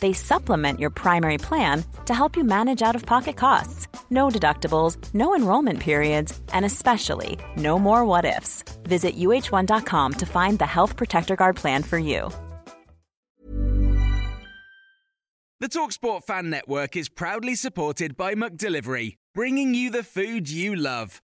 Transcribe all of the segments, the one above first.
They supplement your primary plan to help you manage out of pocket costs. No deductibles, no enrollment periods, and especially no more what ifs. Visit uh1.com to find the Health Protector Guard plan for you. The Talksport Fan Network is proudly supported by McDelivery, bringing you the food you love.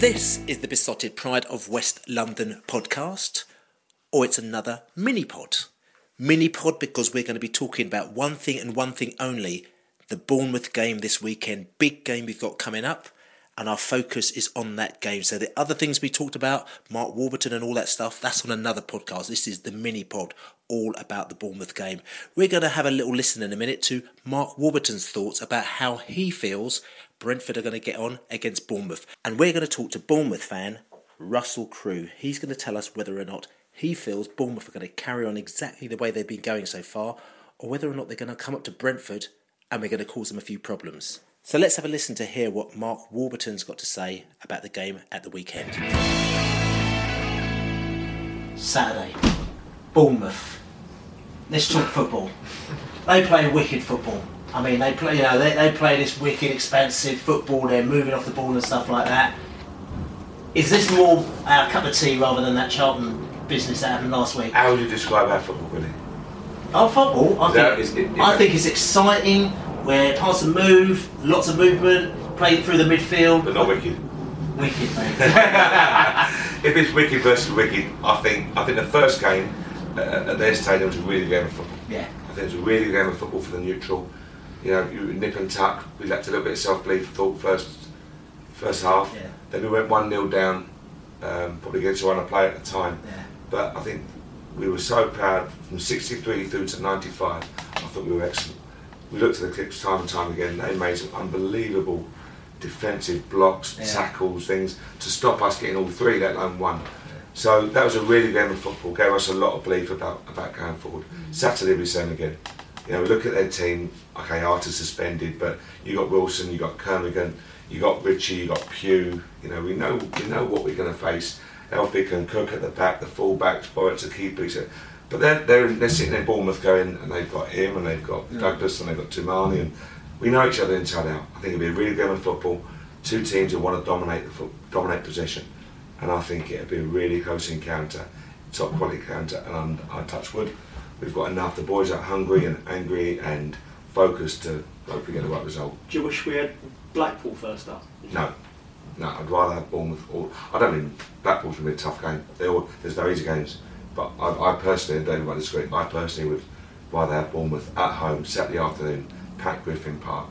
This is the Beesotted Pride of West London podcast, or it's another mini pod. Mini pod because we're going to be talking about one thing and one thing only the Bournemouth game this weekend. Big game we've got coming up, and our focus is on that game. So, the other things we talked about, Mark Warburton and all that stuff, that's on another podcast. This is the mini pod, all about the Bournemouth game. We're going to have a little listen in a minute to Mark Warburton's thoughts about how he feels Brentford are going to get on against Bournemouth. And we're going to talk to Bournemouth fan Russell Crewe. He's going to tell us whether or not he feels Bournemouth are going to carry on exactly the way they've been going so far, or whether or not they're going to come up to Brentford and we're going to cause them a few problems. So let's have a listen to hear what Mark Warburton's got to say about the game at the weekend. Saturday, Bournemouth. Let's talk football. They play wicked football. I mean, they play, you know, they, they play this wicked, expensive football. They're moving off the ball and stuff like that. Is this more our cup of tea rather than that Charlton business that happened last week? How would you describe our football, Willie? Our football, I that- think, is it- I think it's exciting. Where pass and move, lots of movement, play through the midfield. But not wicked. Wicked, mate. If it's wicked versus wicked, I think I think the first game uh, at their stadium was a really good game of football. yeah. I think it was a really good game of football for the neutral. You know, you nip and tuck. We left a little bit of self-belief thought first first half. Yeah. Then we went one 0 down, um, probably against one play at the time. Yeah. But I think we were so proud from 63 through to 95. I thought we were excellent. We looked at the clips time and time again. They made some unbelievable defensive blocks, Yeah. tackles, things to stop us getting all three, let alone one. So that was a really good game of football. Gave us a lot of belief about about going forward. Saturday we same again. You know, we look at their team. Okay, Arter suspended, but you got Wilson, you got Kermorgant, you got Ritchie, you got Pugh. You know, we know we know what we're going to face. Elphick and Cook at the back, the full backs, Boruc's the keeper. so- But they're, they're they're sitting in Bournemouth going, and they've got him, and they've got Douglas, and they've got Toumani, and we know each other inside out. I think it'll be a really good game of football. Two teams who want to dominate the foot, dominate possession, and I think it'll be a really close encounter, top quality encounter. And I touch wood, we've got enough. The boys are hungry and angry and focused to hopefully get the right result. Do you wish we had Blackpool first up? No, no, I'd rather have Bournemouth. Or I don't mean Blackpool's going to be a tough game. All, there's no easy games, but I, I personally, and David might disagree. I personally would rather have Bournemouth at home Saturday afternoon, Pat Griffin Park.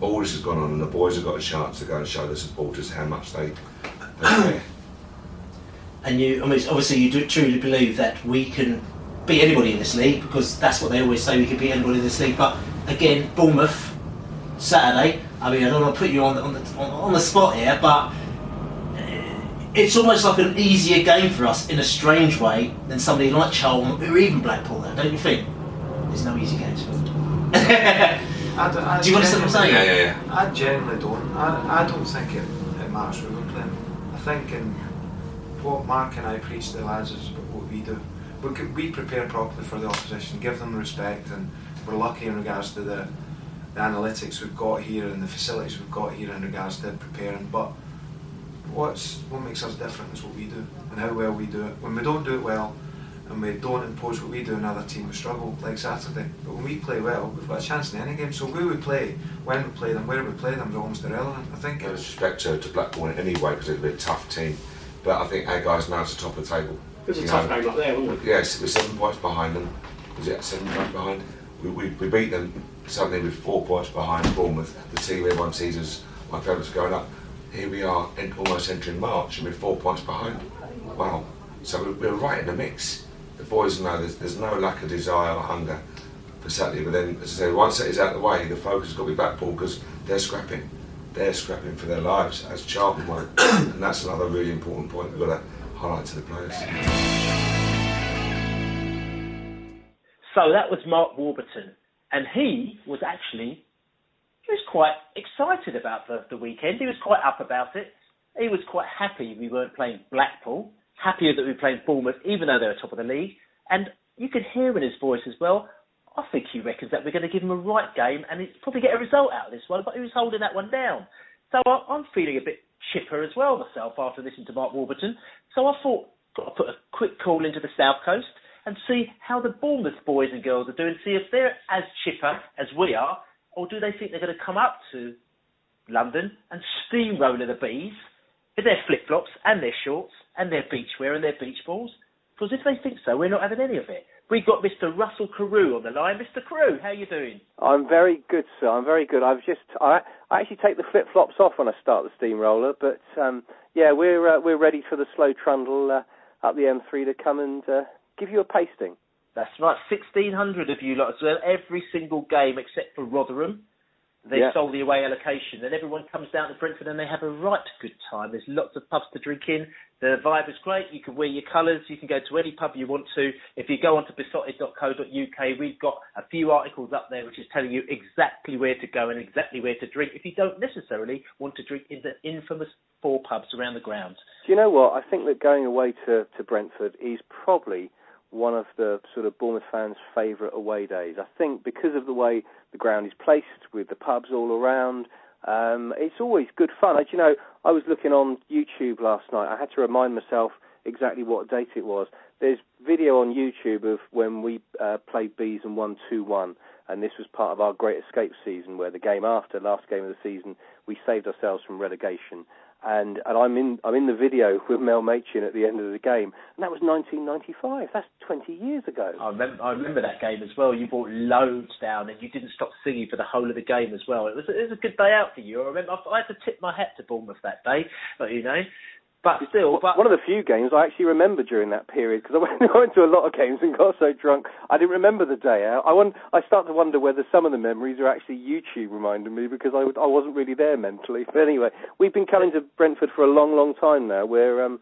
All this has gone on, and the boys have got a chance to go and show the supporters how much they. they care. And you, I mean, obviously, you do truly believe that we can beat anybody in this league because that's what they always say. We could beat anybody in this league. But again, Bournemouth Saturday. I mean, I don't want to put you on the on the, on, on the spot here, but uh, it's almost like an easier game for us in a strange way than somebody like Charlton or even Blackpool. Though, don't you think? There's no easy games. I don't, I Do you understand what I'm saying? Yeah, yeah, yeah. I generally don't. I, I don't think it, it matters who we're playing. I think in what Mark and I preach to the lads is what we do. We, prepare properly for the opposition, give them respect, and we're lucky in regards to the, the analytics we've got here and the facilities we've got here in regards to preparing. But what's what makes us different is what we do and how well we do it. When we don't do it well, and we don't impose what we do, another team will struggle, like Saturday. But when we play well, we've got a chance in any game. So who we play, when we play them, where we play them is almost irrelevant. I think. No disrespect to, to Blackburn anyway, because be a tough team. But I think our guys now at the top of the table. It was a tough know, game up there, wasn't it? Yes, we're seven points behind them. Was it seven points behind? We, we, we beat them suddenly with four points behind Bournemouth, the team everyone sees as my favourites going up. Here we are, en- almost entering March, and we're four points behind. Wow. So we're, we're right in the mix. The boys know there's, there's no lack of desire or hunger for Saturday, but then, as I say, once that is out of the way, the focus has got to be back Blackpool because they're scrapping. They're scrapping for their lives, as Charlton won't. and that's another really important point we've got to the players. So that was Mark Warburton, and he was actually he was quite excited about the, the weekend. He was quite up about it. He was quite happy we weren't playing Blackpool, happier that we were playing Bournemouth, even though they were top of the league. And you could hear in his voice as well. I think he reckons that we're going to give him a right game and probably get a result out of this one. But he was holding that one down. So I'm feeling a bit chipper as well myself after listening to Mark Warburton. So I thought to put a quick call into the south coast and see how the Bournemouth boys and girls are doing. See if they're as chipper as we are, or do they think they're going to come up to London and steamroller the bees with their flip flops and their shorts and their beachwear and their beach balls? Because if they think so, we're not having any of it. We've got Mr. Russell Carew on the line. Mr. Carew, how are you doing? I'm very good, sir. I'm very good. I've just I, I actually take the flip flops off when I start the steamroller, but um, yeah, we're uh, we're ready for the slow trundle uh, up the M3 to come and uh, give you a pasting. That's right, 1,600 of you lot as well. Every single game except for Rotherham. They Yeah. sold the away allocation, and everyone comes down to Brentford and they have a right good time. There's lots of pubs to drink in. The vibe is great. You can wear your colours. You can go to any pub you want to. If you go onto beesotted.co.uk, we've got a few articles up there which is telling you exactly where to go and exactly where to drink. If you don't necessarily want to drink in the infamous four pubs around the grounds. Do you know what? I think that going away to, to Brentford is probably one of the sort of Bournemouth fans' favourite away days. I think because of the way the ground is placed with the pubs all around, um, it's always good fun. As you know, I was looking on YouTube last night. I had to remind myself exactly what date it was. There's video on YouTube of when we uh, played Bees and won 2-1, and this was part of our Great Escape season, where the game after, last game of the season, we saved ourselves from relegation. And and I'm in I'm in the video with Mel Machin at the end of the game, and that was 1995. That's 20 years ago. I remember, I remember that game as well. You brought loads down, and you didn't stop singing for the whole of the game as well. It was it was a good day out for you. I remember I, had to tip my hat to Bournemouth that day, but you know, but still, but One of the few games I actually remember during that period because I went, I went to a lot of games and got so drunk I didn't remember the day out. I won, I start to wonder whether some of the memories are actually YouTube reminding me because I, I wasn't really there mentally. But anyway, we've been coming to Brentford for a long, long time now. We're um,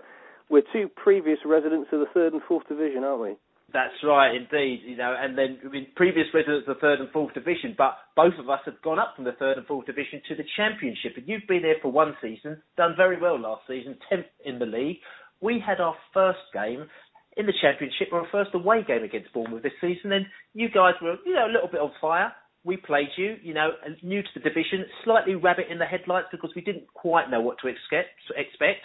we're two previous residents of the third and fourth division, aren't we? That's right, indeed. You know, and then I mean, previous residents of the third and fourth division, but both of us have gone up from the third and fourth division to the championship. And you've been there for one season, done very well last season, tenth in the league. We had our first game in the championship, our first away game against Bournemouth this season. And you guys were, you know, a little bit on fire. We played you, you know, new to the division, slightly rabbit in the headlights because we didn't quite know what to. Expect.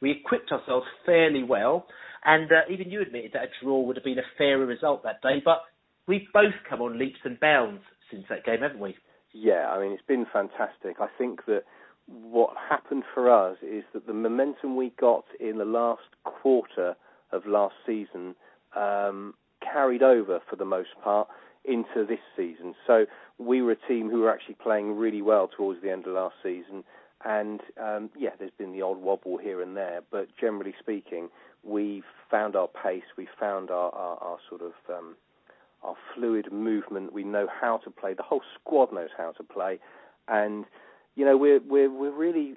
We equipped ourselves fairly well, and uh, even you admitted that a draw would have been a fairer result that day. But we've both come on leaps and bounds since that game, haven't we? Yeah, I mean, it's been fantastic. I think that what happened for us is that the momentum we got in the last quarter of last season um, carried over for the most part into this season. So we were a team who were actually playing really well towards the end of last season. And um, yeah, there's been the odd wobble here and there, but generally speaking, we've found our pace, we've found our, our, our sort of um, our fluid movement. We know how to play. The whole squad knows how to play, and you know we're we're we're really.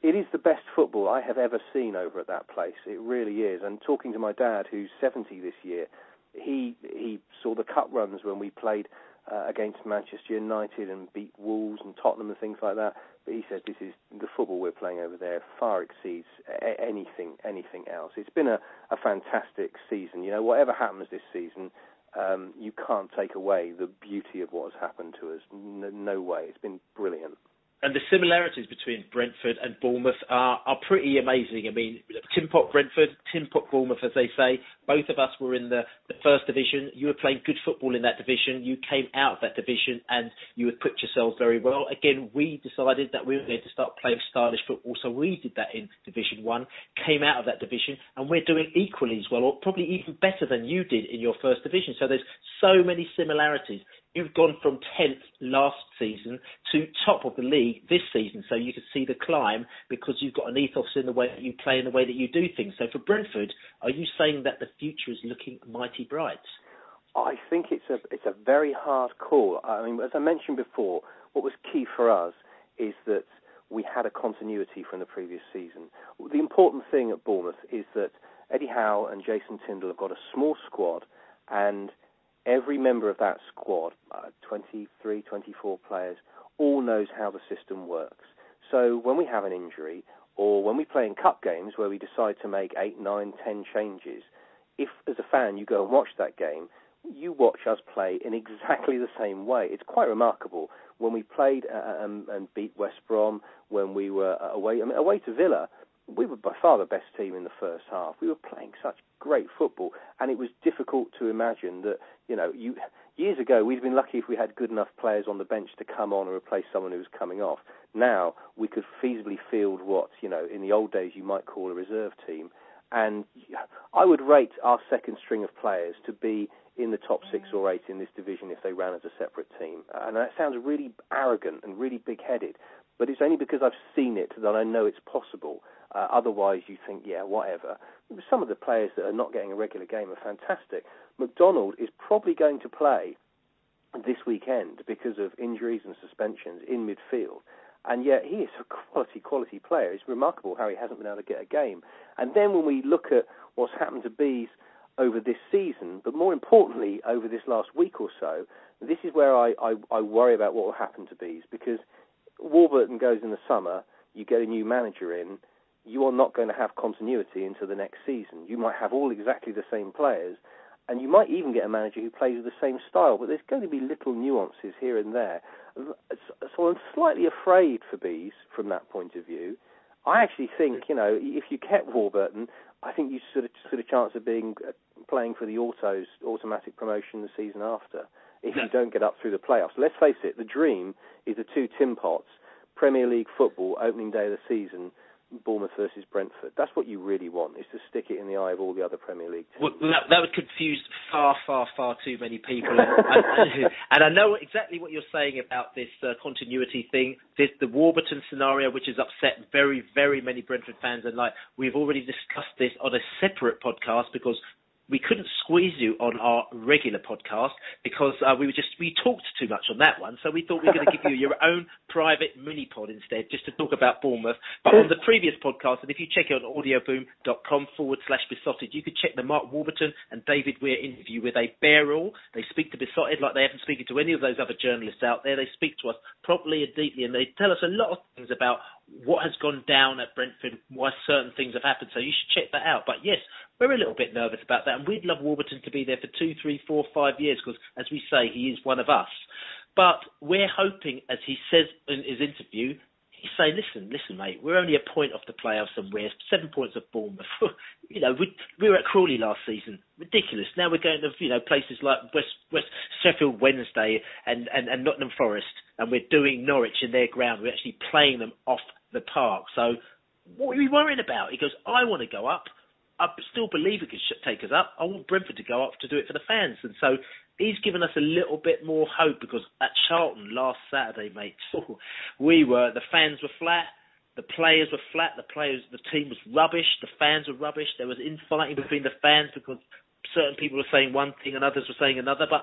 It is the best football I have ever seen over at that place. It really is. And talking to my dad, who's 70 this year, he he saw the cup runs when we played uh, against Manchester United and beat Wolves and Tottenham and things like that. But he says this is the football we're playing over there far exceeds a- anything anything else. It's been a, a fantastic season. You know, whatever happens this season, um, you can't take away the beauty of what has happened to us. No, no way. It's been brilliant. And the similarities between Brentford and Bournemouth are, are pretty amazing. I mean, Tin Pot Brentford, Tin Pot Bournemouth, as they say. Both of us were in the, the first division. You were playing good football in that division. You came out of that division and you equipped yourselves very well. Again, we decided that we were going to start playing stylish football, so we did that in Division One. Came out of that division, and we're doing equally as well, or probably even better than you did in your first division. So there's so many similarities. You've gone from 10th last season to top of the league this season, so you can see the climb because you've got an ethos in the way that you play and the way that you do things. So for Brentford, are you saying that the future is looking mighty bright? I think it's a it's a very hard call. I mean, as I mentioned before, what was key for us is that we had a continuity from the previous season. The important thing at Bournemouth is that Eddie Howe and Jason Tindall have got a small squad, and every member of that squad, uh, 23, 24 players, all knows how the system works. So when we have an injury, or when we play in cup games where we decide to make eight, nine, ten changes, if as a fan you go and watch that game, you watch us play in exactly the same way. It's quite remarkable. When we played uh, um, and beat West Brom, when we were away, I mean, away to Villa, we were by far the best team in the first half. We were playing such great football, and it was difficult to imagine that you know you years ago we'd been lucky if we had good enough players on the bench to come on and replace someone who was coming off. Now we could feasibly field what you know in the old days you might call a reserve team, and I would rate our second string of players to be in the top six or eight in this division if they ran as a separate team. And that sounds really arrogant and really big-headed, but it's only because I've seen it that I know it's possible. Uh, otherwise, you think, yeah, whatever. Some of the players that are not getting a regular game are fantastic. McDonald is probably going to play this weekend because of injuries and suspensions in midfield. And yet he is a quality, quality player. It's remarkable how he hasn't been able to get a game. And then when we look at what's happened to Bees over this season, but more importantly over this last week or so, this is where I, I, I worry about what will happen to Bees because Warburton goes in the summer, you get a new manager in, you are not going to have continuity into the next season. You might have all exactly the same players, and you might even get a manager who plays with the same style, but there's going to be little nuances here and there. So I'm slightly afraid for Bees from that point of view. I actually think, you know, if you kept Warburton, I think you sort of stood a chance of being uh, playing for the autos automatic promotion the season after if you don't get up through the playoffs. Let's face it, the dream is the two tin pots, Premier League football opening day of the season Bournemouth versus Brentford. That's what you really want, is to stick it in the eye of all the other Premier League teams. Well, that, that would confuse far, far, far too many people. and, and, I know exactly what you're saying about this uh, continuity thing. This, the Warburton scenario, which has upset very, very many Brentford fans. And like we've already discussed this on a separate podcast because we couldn't squeeze you on our regular podcast because uh, we were just we talked too much on that one. So we thought we were going to give you your own private mini pod instead, just to talk about Bournemouth. But on the previous podcast, and if you check it on audioboom.com forward slash beesotted, you could check the Mark Warburton and David Weir interview where they bear all. They speak to Beesotted like they haven't spoken to any of those other journalists out there. They speak to us properly and deeply, and they tell us a lot of things about what has gone down at Brentford, why certain things have happened. So you should check that out. But yes, we're a little bit nervous about that, and we'd love Warburton to be there for two, three, four, five years because, as we say, he is one of us. But we're hoping, as he says in his interview, he's saying, "Listen, listen, mate, we're only a point off the playoffs, and we're seven points off Bournemouth. you know, we, we were at Crawley last season, ridiculous. Now we're going to, you know, places like West, West Sheffield Wednesday and, and, and Nottingham Forest, and we're doing Norwich in their ground. We're actually playing them off the park. So what are we worrying about? He goes, I want to go up. I still believe it could take us up. I want Brentford to go up to do it for the fans. And so he's given us a little bit more hope because at Charlton last Saturday, mate, we were, the fans were flat. The players were flat. The players, the team was rubbish. The fans were rubbish. There was infighting between the fans because certain people were saying one thing and others were saying another. But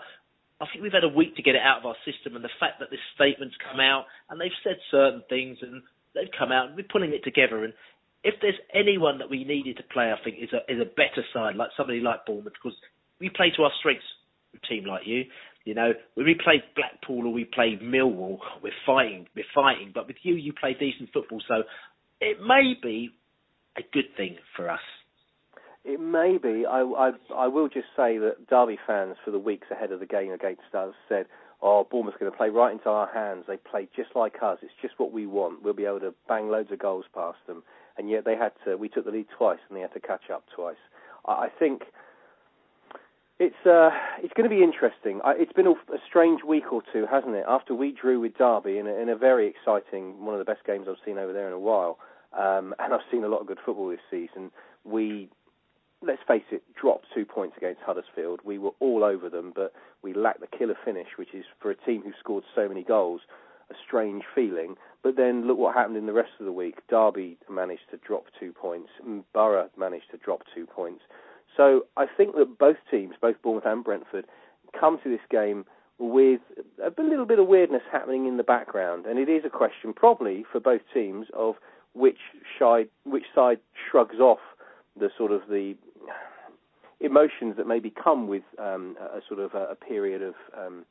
I think we've had a week to get it out of our system, and the fact that this statement's come out and they've said certain things and they've come out and we're pulling it together. And if there's anyone that we needed to play, I think is a is a better side, like somebody like Bournemouth, because we play to our strengths. A team like you, you know, when we play Blackpool or we play Millwall, we're fighting, we're fighting. But with you, you play decent football, so it may be a good thing for us. It may be. I, I, I will just say that Derby fans, for the weeks ahead of the game against us, said, oh, Bournemouth's going to play right into our hands. They play just like us. It's just what we want. We'll be able to bang loads of goals past them. And yet they had to. We took the lead twice, and they had to catch up twice. I, I think it's uh, it's going to be interesting. I, it's been a, a, strange week or two, hasn't it? After we drew with Derby in a, in a very exciting, one of the best games I've seen over there in a while, um, and I've seen a lot of good football this season. We let's face it, dropped two points against Huddersfield. We were all over them, but we lacked the killer finish, which is for a team who scored so many goals, a strange feeling. But then look what happened in the rest of the week. Derby managed to drop two points. Boro managed to drop two points. So I think that both teams, both Bournemouth and Brentford, come to this game with a little bit of weirdness happening in the background, and it is a question probably for both teams of which side which side shrugs off the sort of the emotions that maybe come with um, a, sort of a, a period of um,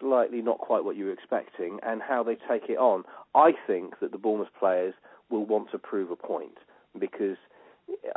slightly not quite what you were expecting, and how they take it on. I think that the Bournemouth players will want to prove a point because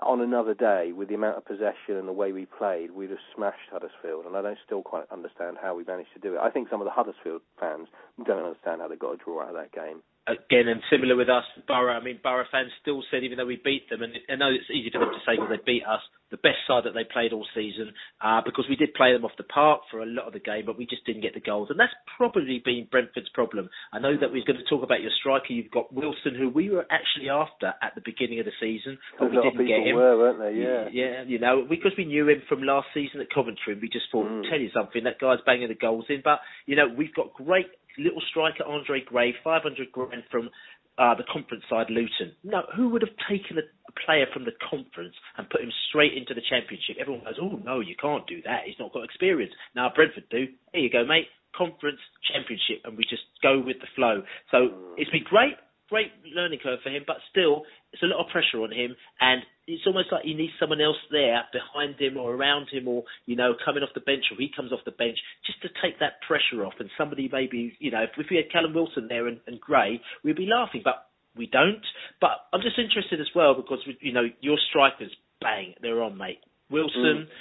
on another day, with the amount of possession and the way we played, we'd have smashed Huddersfield, and I don't still quite understand how we managed to do it. I think some of the Huddersfield fans don't understand how they got a draw out of that game again, and similar with us, Boro. I mean, Boro fans still said, even though we beat them, and I know it's easy for them to say because they beat us, the best side that they played all season, uh, because we did play them off the park for a lot of the game, but we just didn't get the goals, and that's probably been Brentford's problem. I know that we're going to talk about your striker. You've got Wilson, who we were actually after at the beginning of the season, but we didn't get him. Were, weren't they? Yeah, yeah. You know, because we knew him from last season at Coventry, and we just thought, mm. tell you something, that guy's banging the goals in. But you know, we've got great little striker Andre Gray, 500 grand from uh, the conference side, Luton. No, who would have taken a, player from the conference and put him straight into the championship? Everyone goes, oh no, you can't do that. He's not got experience. Now Brentford do. Here you go, mate. Conference championship, and we just go with the flow. So it's been great great learning curve for him, but still, it's a lot of pressure on him, and it's almost like he needs someone else there behind him or around him, or you know, coming off the bench, or he comes off the bench, just to take that pressure off. And somebody maybe, you know, if, if we had Callum Wilson there and, and Gray, we'd be laughing, but we don't. But I'm just interested as well because you know your strikers, bang, they're on, mate. Wilson. Mm.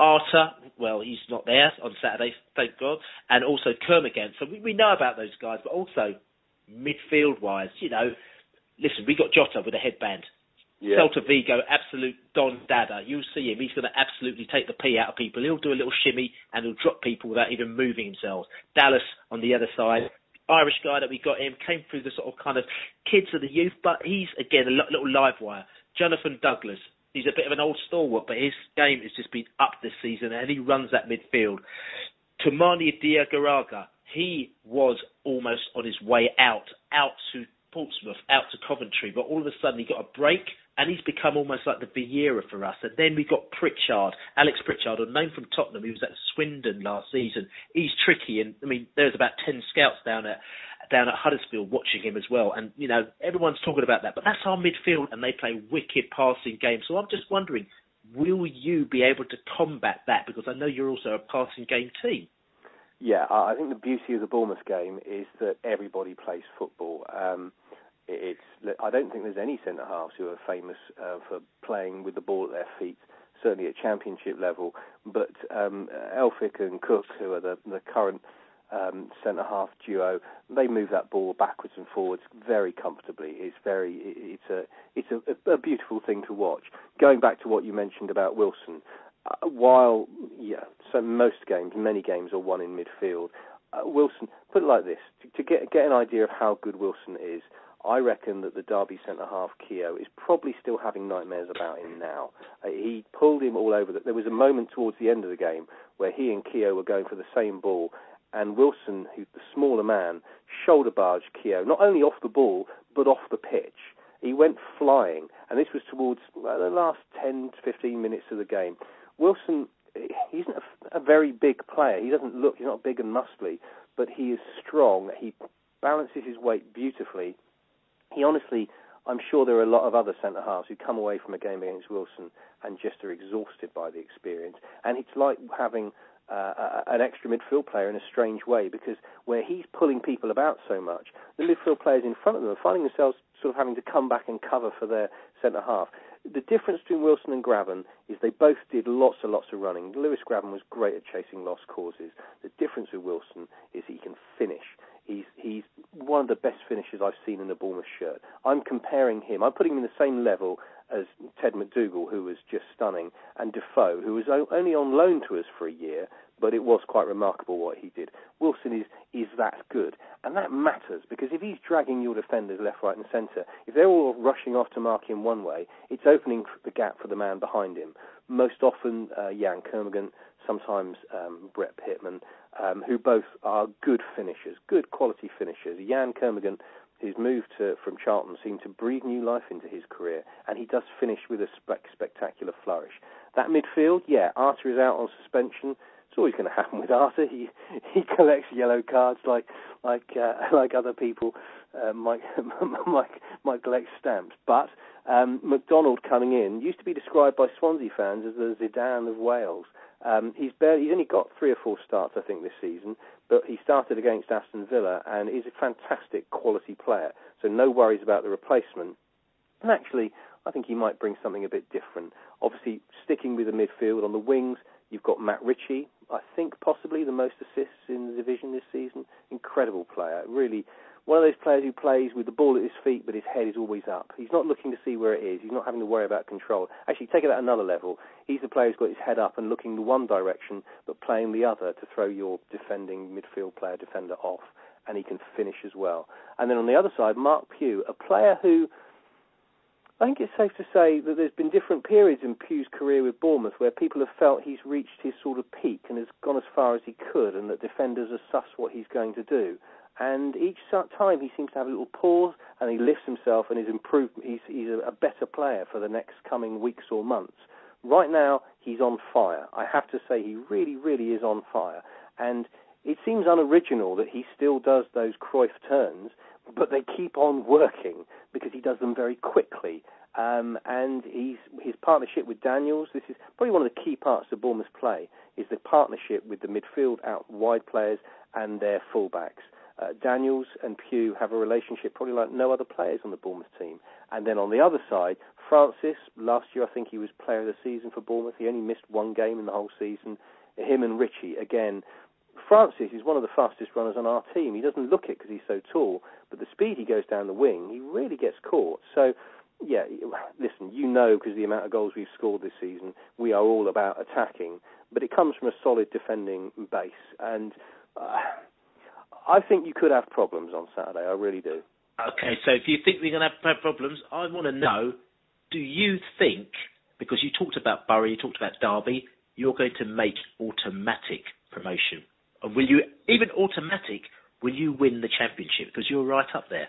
Arter, well, he's not there on Saturday, thank God, and also Kermorgant. So we, we know about those guys, but also midfield wise, you know, listen, we got Jota with a headband. Yeah. Celta Vigo, absolute Don Dada. You'll see him. He's going to absolutely take the pee out of people. He'll do a little shimmy and he'll drop people without even moving himself. Dallas on the other side, Irish guy that we got him came through the sort of kind of kids of the youth, but he's again a little live wire. Jonathan Douglas, he's a bit of an old stalwart, but his game has just been up this season, and he runs that midfield. Toumani Diarra, he was almost on his way out, out to Portsmouth, out to Coventry, but all of a sudden he got a break and he's become almost like the Vieira for us. And then we got Pritchard, Alex Pritchard, known from Tottenham. He was at Swindon last season. He's tricky, and I mean, there's about ten scouts down at down at Huddersfield watching him as well. And you know, everyone's talking about that, but that's our midfield, and they play wicked passing games. So I'm just wondering, will you be able to combat that? Because I know you're also a passing game team. Yeah, I think the beauty of the Bournemouth game is that everybody plays football. Um, it's I don't think there's any centre halves who are famous uh, for playing with the ball at their feet, certainly at championship level. But um, Elphick and Cook, who are the, the current um, centre half duo, they move that ball backwards and forwards very comfortably. It's very it's a it's a, a beautiful thing to watch. Going back to what you mentioned about Wilson, uh, while yeah, so most games, many games are won in midfield. Uh, Wilson, put it like this: to, to, get get an idea of how good Wilson is, I reckon that the Derby centre half Keogh is probably still having nightmares about him now. Uh, he pulled him all over. The, there was a moment towards the end of the game where he and Keogh were going for the same ball, and Wilson, who's the smaller man, shoulder barged Keogh not only off the ball but off the pitch. He went flying, and this was towards the last 10 to 15 minutes of the game. Wilson, he's a, a very big player. He doesn't look, he's not big and muscly, but he is strong. He balances his weight beautifully. He honestly, I'm sure there are a lot of other centre halves who come away from a game against Wilson and just are exhausted by the experience. And it's like having uh, an extra midfield player in a strange way because where he's pulling people about so much, the midfield players in front of them are finding themselves sort of having to come back and cover for their centre half. The difference between Wilson and Grabban is they both did lots and lots of running. Lewis Grabban was great at chasing lost causes. The difference with Wilson is he can finish. He's he's one of the best finishers I've seen in a Bournemouth shirt. I'm comparing him. I'm putting him in the same level as Ted MacDougall, who was just stunning, and Defoe, who was only on loan to us for a year, but it was quite remarkable what he did. Wilson is is that good, and that matters because if he's dragging your defenders left, right, and centre, if they're all rushing off to mark him one way, it's opening the gap for the man behind him. Most often, uh, Yann Kermorgant, sometimes um, Brett Pitman, um, who both are good finishers, good quality finishers. Yann Kermorgant his move to, from Charlton seemed to breathe new life into his career, and he does finish with a spe- spectacular flourish. That midfield, yeah, Arter is out on suspension. It's always going to happen with Arter. He he collects yellow cards like like uh, like other people. Uh, might might might collect stamps, but um, McDonald coming in used to be described by Swansea fans as the Zidane of Wales. Um, he's barely, he's only got three or four starts, I think, this season, but he started against Aston Villa and is a fantastic quality player. So no worries about the replacement. And actually, I think he might bring something a bit different. Obviously, sticking with the midfield on the wings, you've got Matt Ritchie. I think possibly the most assists in the division this season. Incredible player. Really one of those players who plays with the ball at his feet, but his head is always up. He's not looking to see where it is. He's not having to worry about control. Actually, take it at another level. He's the player who's got his head up and looking the one direction, but playing the other to throw your defending midfield player defender off, and he can finish as well. And then on the other side, Marc Pugh, a player who I think it's safe to say that there's been different periods in Pugh's career with Bournemouth where people have felt he's reached his sort of peak and has gone as far as he could, and that defenders are sussed what he's going to do. And each time he seems to have a little pause and he lifts himself and is improved. He's, he's a better player for the next coming weeks or months. Right now, he's on fire. I have to say, he really, really is on fire. And it seems unoriginal that he still does those Cruyff turns, but they keep on working because he does them very quickly. Um, and he's, his partnership with Daniels, this is probably one of the key parts of Bournemouth's play, is the partnership with the midfield out wide players and their fullbacks. Uh, Daniels and Pugh have a relationship probably like no other players on the Bournemouth team. And then on the other side, Francis, last year I think he was player of the season for Bournemouth. He only missed one game in the whole season. Him and Ritchie, again, Francis is one of the fastest runners on our team. He doesn't look it because he's so tall, but the speed he goes down the wing, he really gets caught. So, yeah, listen, you know because the amount of goals we've scored this season, we are all about attacking, but it comes from a solid defending base. And uh, I think you could have problems on Saturday. I really do. Okay, so if you think we're going to have problems, I want to know: Do you think, because you talked about Bury, you talked about Derby, you're going to make automatic promotion, and will you even automatic? Will you win the championship because you're right up there?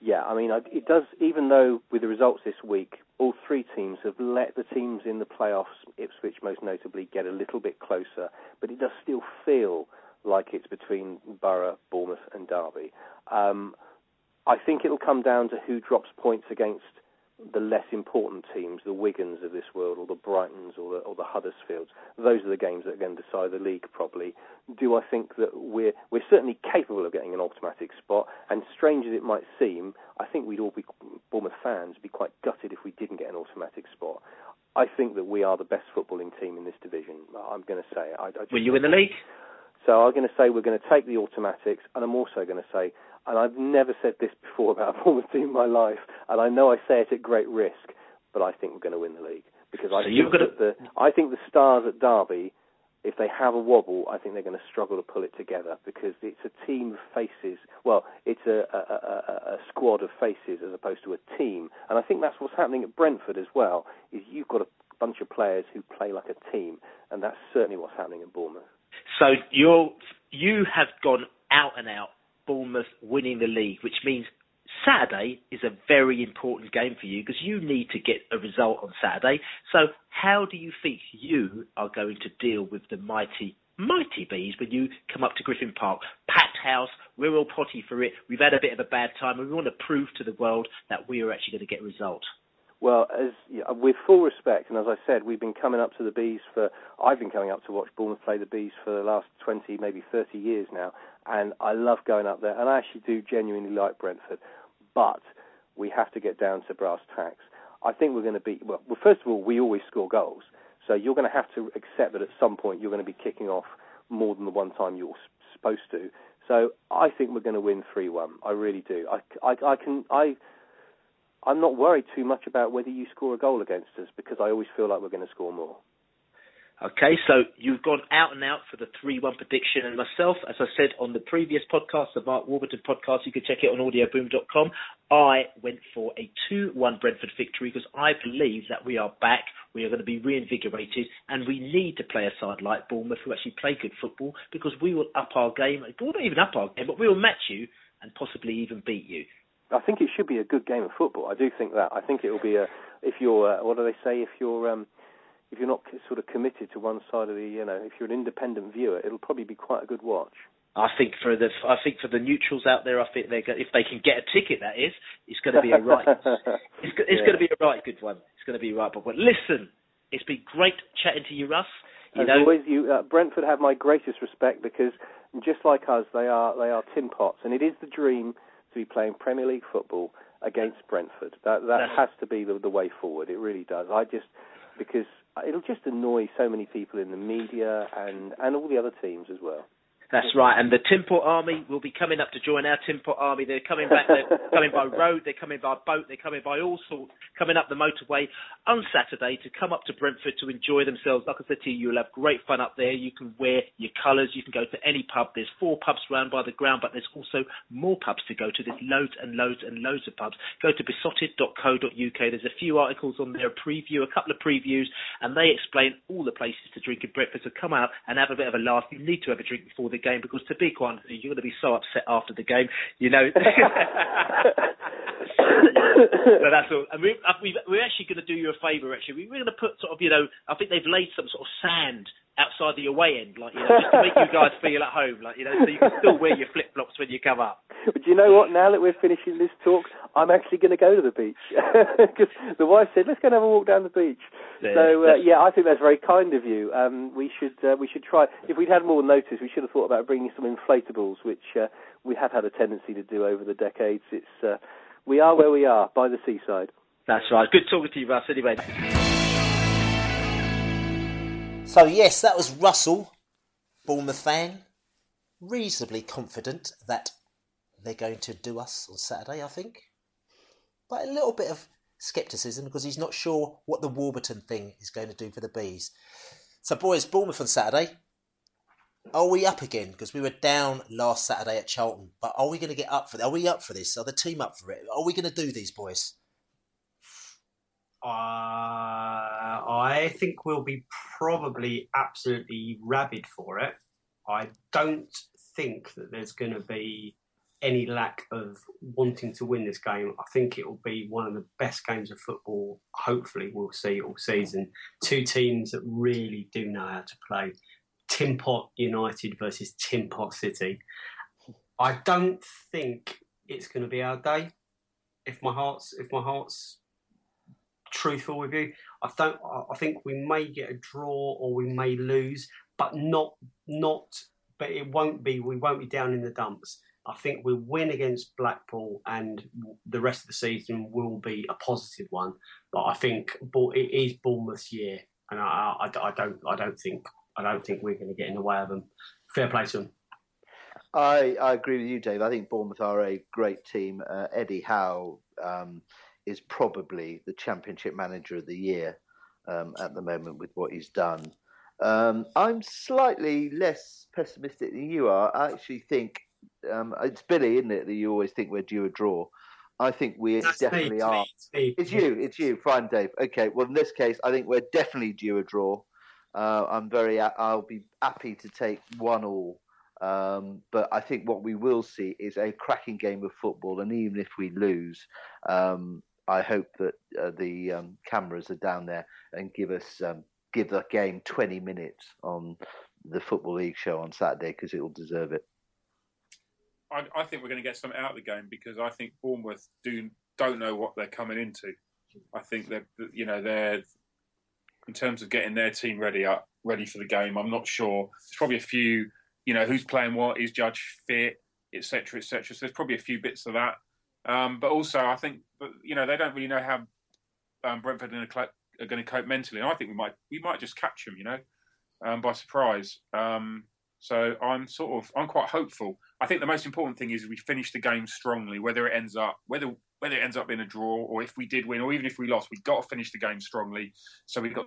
Yeah, I mean, it does. Even though with the results this week, all three teams have let the teams in the playoffs, Ipswich most notably, get a little bit closer, but it does still feel like it's between Boro, Bournemouth, and Derby. Um, I think it'll come down to who drops points against the less important teams, the Wigans of this world, or the Brightons, or the, or the Huddersfields. Those are the games that are going to decide the league probably. Do I think that we're we're certainly capable of getting an automatic spot? And strange as it might seem, I think we'd all be Bournemouth fans be quite gutted if we didn't get an automatic spot. I think that we are the best footballing team in this division. I'm going to say. I, I Will you in the league? So I'm going to say we're going to take the automatics, and I'm also going to say, and I've never said this before about a Bournemouth team in my life, and I know I say it at great risk, but I think we're going to win the league because I so think that the I think the stars at Derby, if they have a wobble, I think they're going to struggle to pull it together because it's a team of faces. Well, it's a, a, a, a squad of faces as opposed to a team, and I think that's what's happening at Brentford as well. Is you've got a bunch of players who play like a team, and that's certainly what's happening at Bournemouth. So you're you have gone out and out Bournemouth winning the league, which means Saturday is a very important game for you because you need to get a result on Saturday. So how do you think you are going to deal with the mighty mighty bees when you come up to Griffin Park, packed house, we're all potty for it, we've had a bit of a bad time and we want to prove to the world that we are actually going to get a result. Well, as with full respect, and as I said, we've been coming up to the bees for. I've been coming up to watch Bournemouth play the bees for the last twenty, maybe thirty years now, and I love going up there, and I actually do genuinely like Brentford, but we have to get down to brass tacks. I think we're going to be well. Well, first of all, we always score goals, so you're going to have to accept that at some point you're going to be kicking off more than the one time you're supposed to. So I think we're going to win three one. I really do. I, I, I can I. I'm not worried too much about whether you score a goal against us because I always feel like we're going to score more. Okay, so you've gone out and out for the 3 1 prediction. And myself, as I said on the previous podcast, the Mark Warburton podcast, you can check it on audioboom.com. I went for a 2 1 Brentford victory because I believe that we are back. We are going to be reinvigorated and we need to play a side like Bournemouth who actually play good football because we will up our game. Well, not even up our game, but we will match you and possibly even beat you. I think it should be a good game of football. I do think that. I think it will be a. If you're, uh, what do they say? If you're, um, if you're not sort of committed to one side of the, you know, if you're an independent viewer, it'll probably be quite a good watch. I think for the I think for the neutrals out there, I think they if they can get a ticket, that is, it's going to be a right. it's it's yeah. going to be a right good one. It's going to be a right. But, listen, it's been great chatting to you, Russ. You As know, always, you uh, Brentford have my greatest respect because just like us, they are they are tin pots, and it is the dream to be playing Premier League football against Brentford. That that has to be the, the way forward. It really does. I just because it'll just annoy so many people in the media and and all the other teams as well. That's right. And the Timport Army will be coming up to join our Timport Army. They're coming back. They're coming by road. They're coming by boat. They're coming by all sorts. Coming up the motorway on Saturday to come up to Brentford to enjoy themselves. Like I said to you, you'll have great fun up there. You can wear your colours. You can go to any pub. There's four pubs round by the ground, but there's also more pubs to go to. There's loads and loads and loads of pubs. Go to beesotted.co.uk. There's a few articles on there, a preview, a couple of previews, and they explain all the places to drink in Brentford. So come out and have a bit of a laugh. You need to have a drink before the game because to be quite honest, you're going to be so upset after the game. You know. so that's all. And we, uh, we, we're actually going to do you a favour. Actually, we're going to put sort of, you know, I think they've laid some sort of sand outside the away end, like you know, just to make you guys feel at home, like you know, so you can still wear your flip flops when you come up. But you know what? Now that we're finishing this talk, I'm actually going to go to the beach because the wife said, "Let's go and have a walk down the beach." Yeah, so uh, yeah, I think that's very kind of you. Um, we should uh, we should try. If we'd had more notice, we should have thought about bringing some inflatables, which uh, we have had a tendency to do over the decades. It's uh, we are where we are by the seaside. That's right. Good talking to you, Russ. Anyway. So yes, that was Russell, Bournemouth fan, reasonably confident that they're going to do us on Saturday. I think, but a little bit of scepticism because he's not sure what the Warburton thing is going to do for the bees. So, boys, Bournemouth on Saturday. Are we up again? Because we were down last Saturday at Charlton, but are we going to get up for? Are we up for this? Are the team up for it? Are we going to do these, boys? Uh, I think we'll be probably absolutely rabid for it. I don't think that there's going to be any lack of wanting to win this game. I think it will be one of the best games of football, hopefully, we'll see all season. Two teams that really do know how to play. Tin Pot United versus Tin Pot City. I don't think it's going to be our day. If my heart's if my heart's truthful with you, I don't. I think we may get a draw or we may lose, but not not. But it won't be. We won't be down in the dumps. I think we'll win against Blackpool, and the rest of the season will be a positive one. But I think it is Bournemouth's year, and I, I, I don't, I don't think, I don't think we're going to get in the way of them. Fair play to them. I, I agree with you, Dave. I think Bournemouth are a great team. Uh, Eddie Howe um, is probably the Championship Manager of the Year um, at the moment with what he's done. Um, I'm slightly less pessimistic than you are. I actually think um, it's Billy, isn't it, that you always think we're due a draw. I think we That's definitely me, are. It's, me, it's you. It's you. Fine, Dave. Okay. Well, in this case, I think we're definitely due a draw. Uh, I'm very. I'll be happy to take one all. Um, but I think what we will see is a cracking game of football, and even if we lose, um, I hope that uh, the um, cameras are down there and give us um, give the game 20 minutes on the football league show on Saturday because it will deserve it. I, I think we're going to get something out of the game because I think Bournemouth do don't know what they're coming into. I think that you know they're in terms of getting their team ready up ready for the game. I'm not sure. There's probably a few, you know, who's playing what, is Judge fit, etc., etc. So there's probably a few bits of that. Um, but also, I think, you know, they don't really know how um, Brentford are going to cope mentally. And I think we might we might just catch them, you know, um, by surprise. Um, so I'm sort of I'm quite hopeful. I think the most important thing is we finish the game strongly, whether it ends up whether whether it ends up being a draw or if we did win or even if we lost, we've got to finish the game strongly. So we've got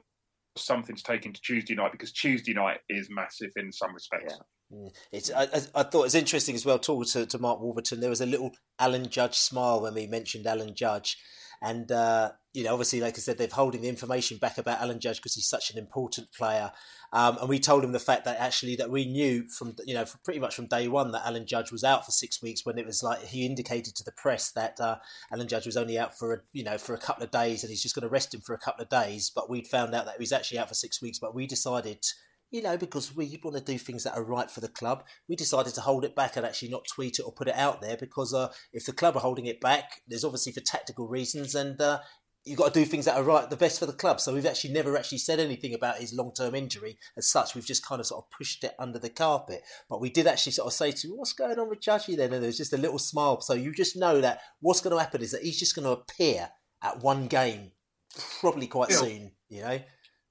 something to take into Tuesday night because Tuesday night is massive in some respects. Yeah. Mm. It's, I, I, thought it was interesting as well talking to, to Mark Warburton. There was a little Alan Judge smile when we mentioned Alan Judge, and uh, you know, obviously, like I said, they're holding the information back about Alan Judge because he's such an important player. Um, and we told him the fact that actually that we knew from you know pretty much from day one that Alan Judge was out for six weeks when it was like he indicated to the press that uh, Alan Judge was only out for a, you know for a couple of days and he's just going to rest him for a couple of days. But we'd found out that he was actually out for six weeks. But we decided you know, because we want to do things that are right for the club, we decided to hold it back and actually not tweet it or put it out there because uh, if the club are holding it back, there's obviously for tactical reasons, and uh, you've got to do things that are right, the best for the club. So we've actually never actually said anything about his long term injury as such. We've just kind of sort of pushed it under the carpet. But we did actually sort of say to him, what's going on with Judgy then? And there's just a little smile. So you just know that what's going to happen is that he's just going to appear at one game probably quite Bill. soon, you know?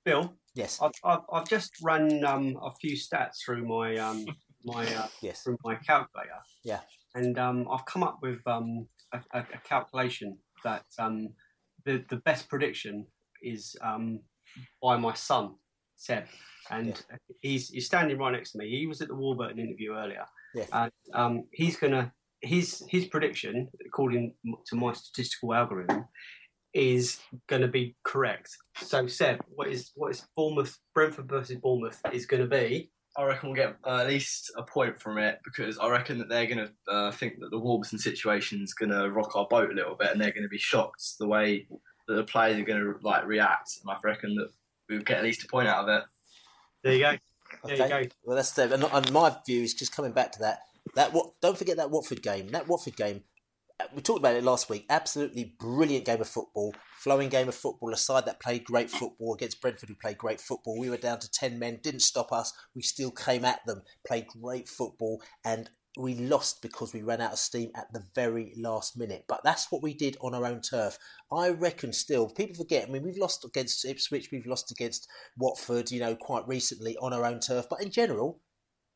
Bill? Yes. I've, I've, I've just run um, a few stats through my um, my uh, yes. through my calculator. Yeah. And um, I've come up with um, a, a, calculation that um, the the best prediction is um, by my son Seb, and he's he's standing right next to me. He was at the Warburton interview earlier, Yes. and um, he's gonna his his prediction according to my statistical algorithm is going to be correct. So Seb, what is what is Bournemouth Brentford versus Bournemouth is going to be? I reckon we'll get uh, at least a point from it because I reckon that they're going to uh, think that the Warburton situation is going to rock our boat a little bit, and they're going to be shocked the way that the players are going to like react. And I reckon that we'll get at least a point out of it. There you go. There you Okay. go. Well, that's the, and, and my view is just coming back to that. That what? Don't forget that Watford game. That Watford game. We talked about it last week. Absolutely brilliant game of football, flowing game of football. A side that played great football against Brentford, who played great football. We were down to ten men, didn't stop us. We still came at them, played great football, and we lost because we ran out of steam at the very last minute. But that's what we did on our own turf. I reckon still, people forget, I mean, we've lost against Ipswich, we've lost against Watford, you know, quite recently on our own turf. But in general,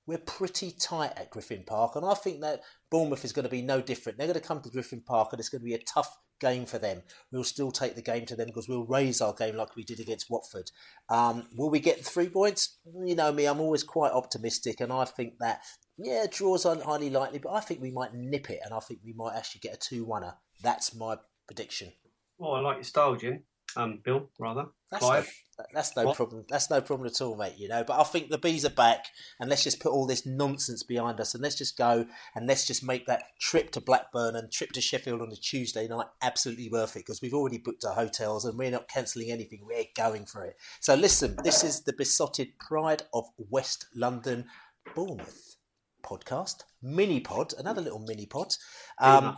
we're pretty tight at Griffin Park. And I think that Bournemouth is going to be no different. They're going to come to Griffin Park and it's going to be a tough game for them. We'll still take the game to them because we'll raise our game like we did against Watford. Um, will we get three points? You know me, I'm always quite optimistic, and I think that yeah, draws aren't highly likely, but I think we might nip it, and I think we might actually get a two-oneer. That's my prediction. Well, I like your style, Jim. Um, Bill, rather. That's Clive. no, that's no What? problem. That's no problem at all, mate. You know, but I think the bees are back, and let's just put all this nonsense behind us, and let's just go and let's just make that trip to Blackburn and trip to Sheffield on a Tuesday night absolutely worth it because we've already booked our hotels and we're not cancelling anything. We're going for it. So listen, this is the Beesotted pride of West London, Bournemouth podcast, mini pod, another little mini pod. Um,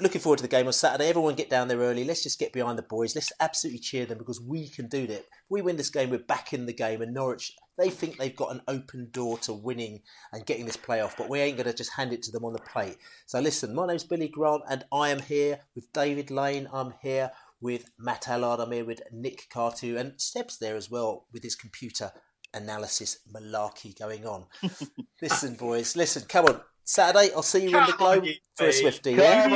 looking forward to the game on Saturday. Everyone get down there early. Let's just get behind the boys. Let's absolutely cheer them because we can do that. If we win this game, we're back in the game. And Norwich, they think they've got an open door to winning and getting this playoff, but we ain't going to just hand it to them on the plate. So listen, my name's Billy Grant, and I am here with David Lane. I'm here with Matt Allard. I'm here with Nick Cartu, and Steps there as well with his computer analysis malarkey going on. listen, boys, listen, come on. Saturday, I'll see you in the glow for a Swifty. yeah?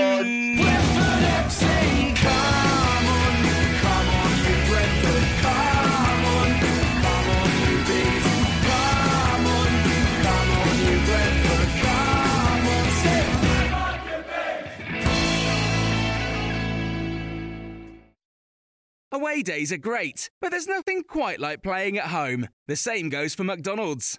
Away days are great, but there's nothing quite like playing at home. The same goes for McDonald's.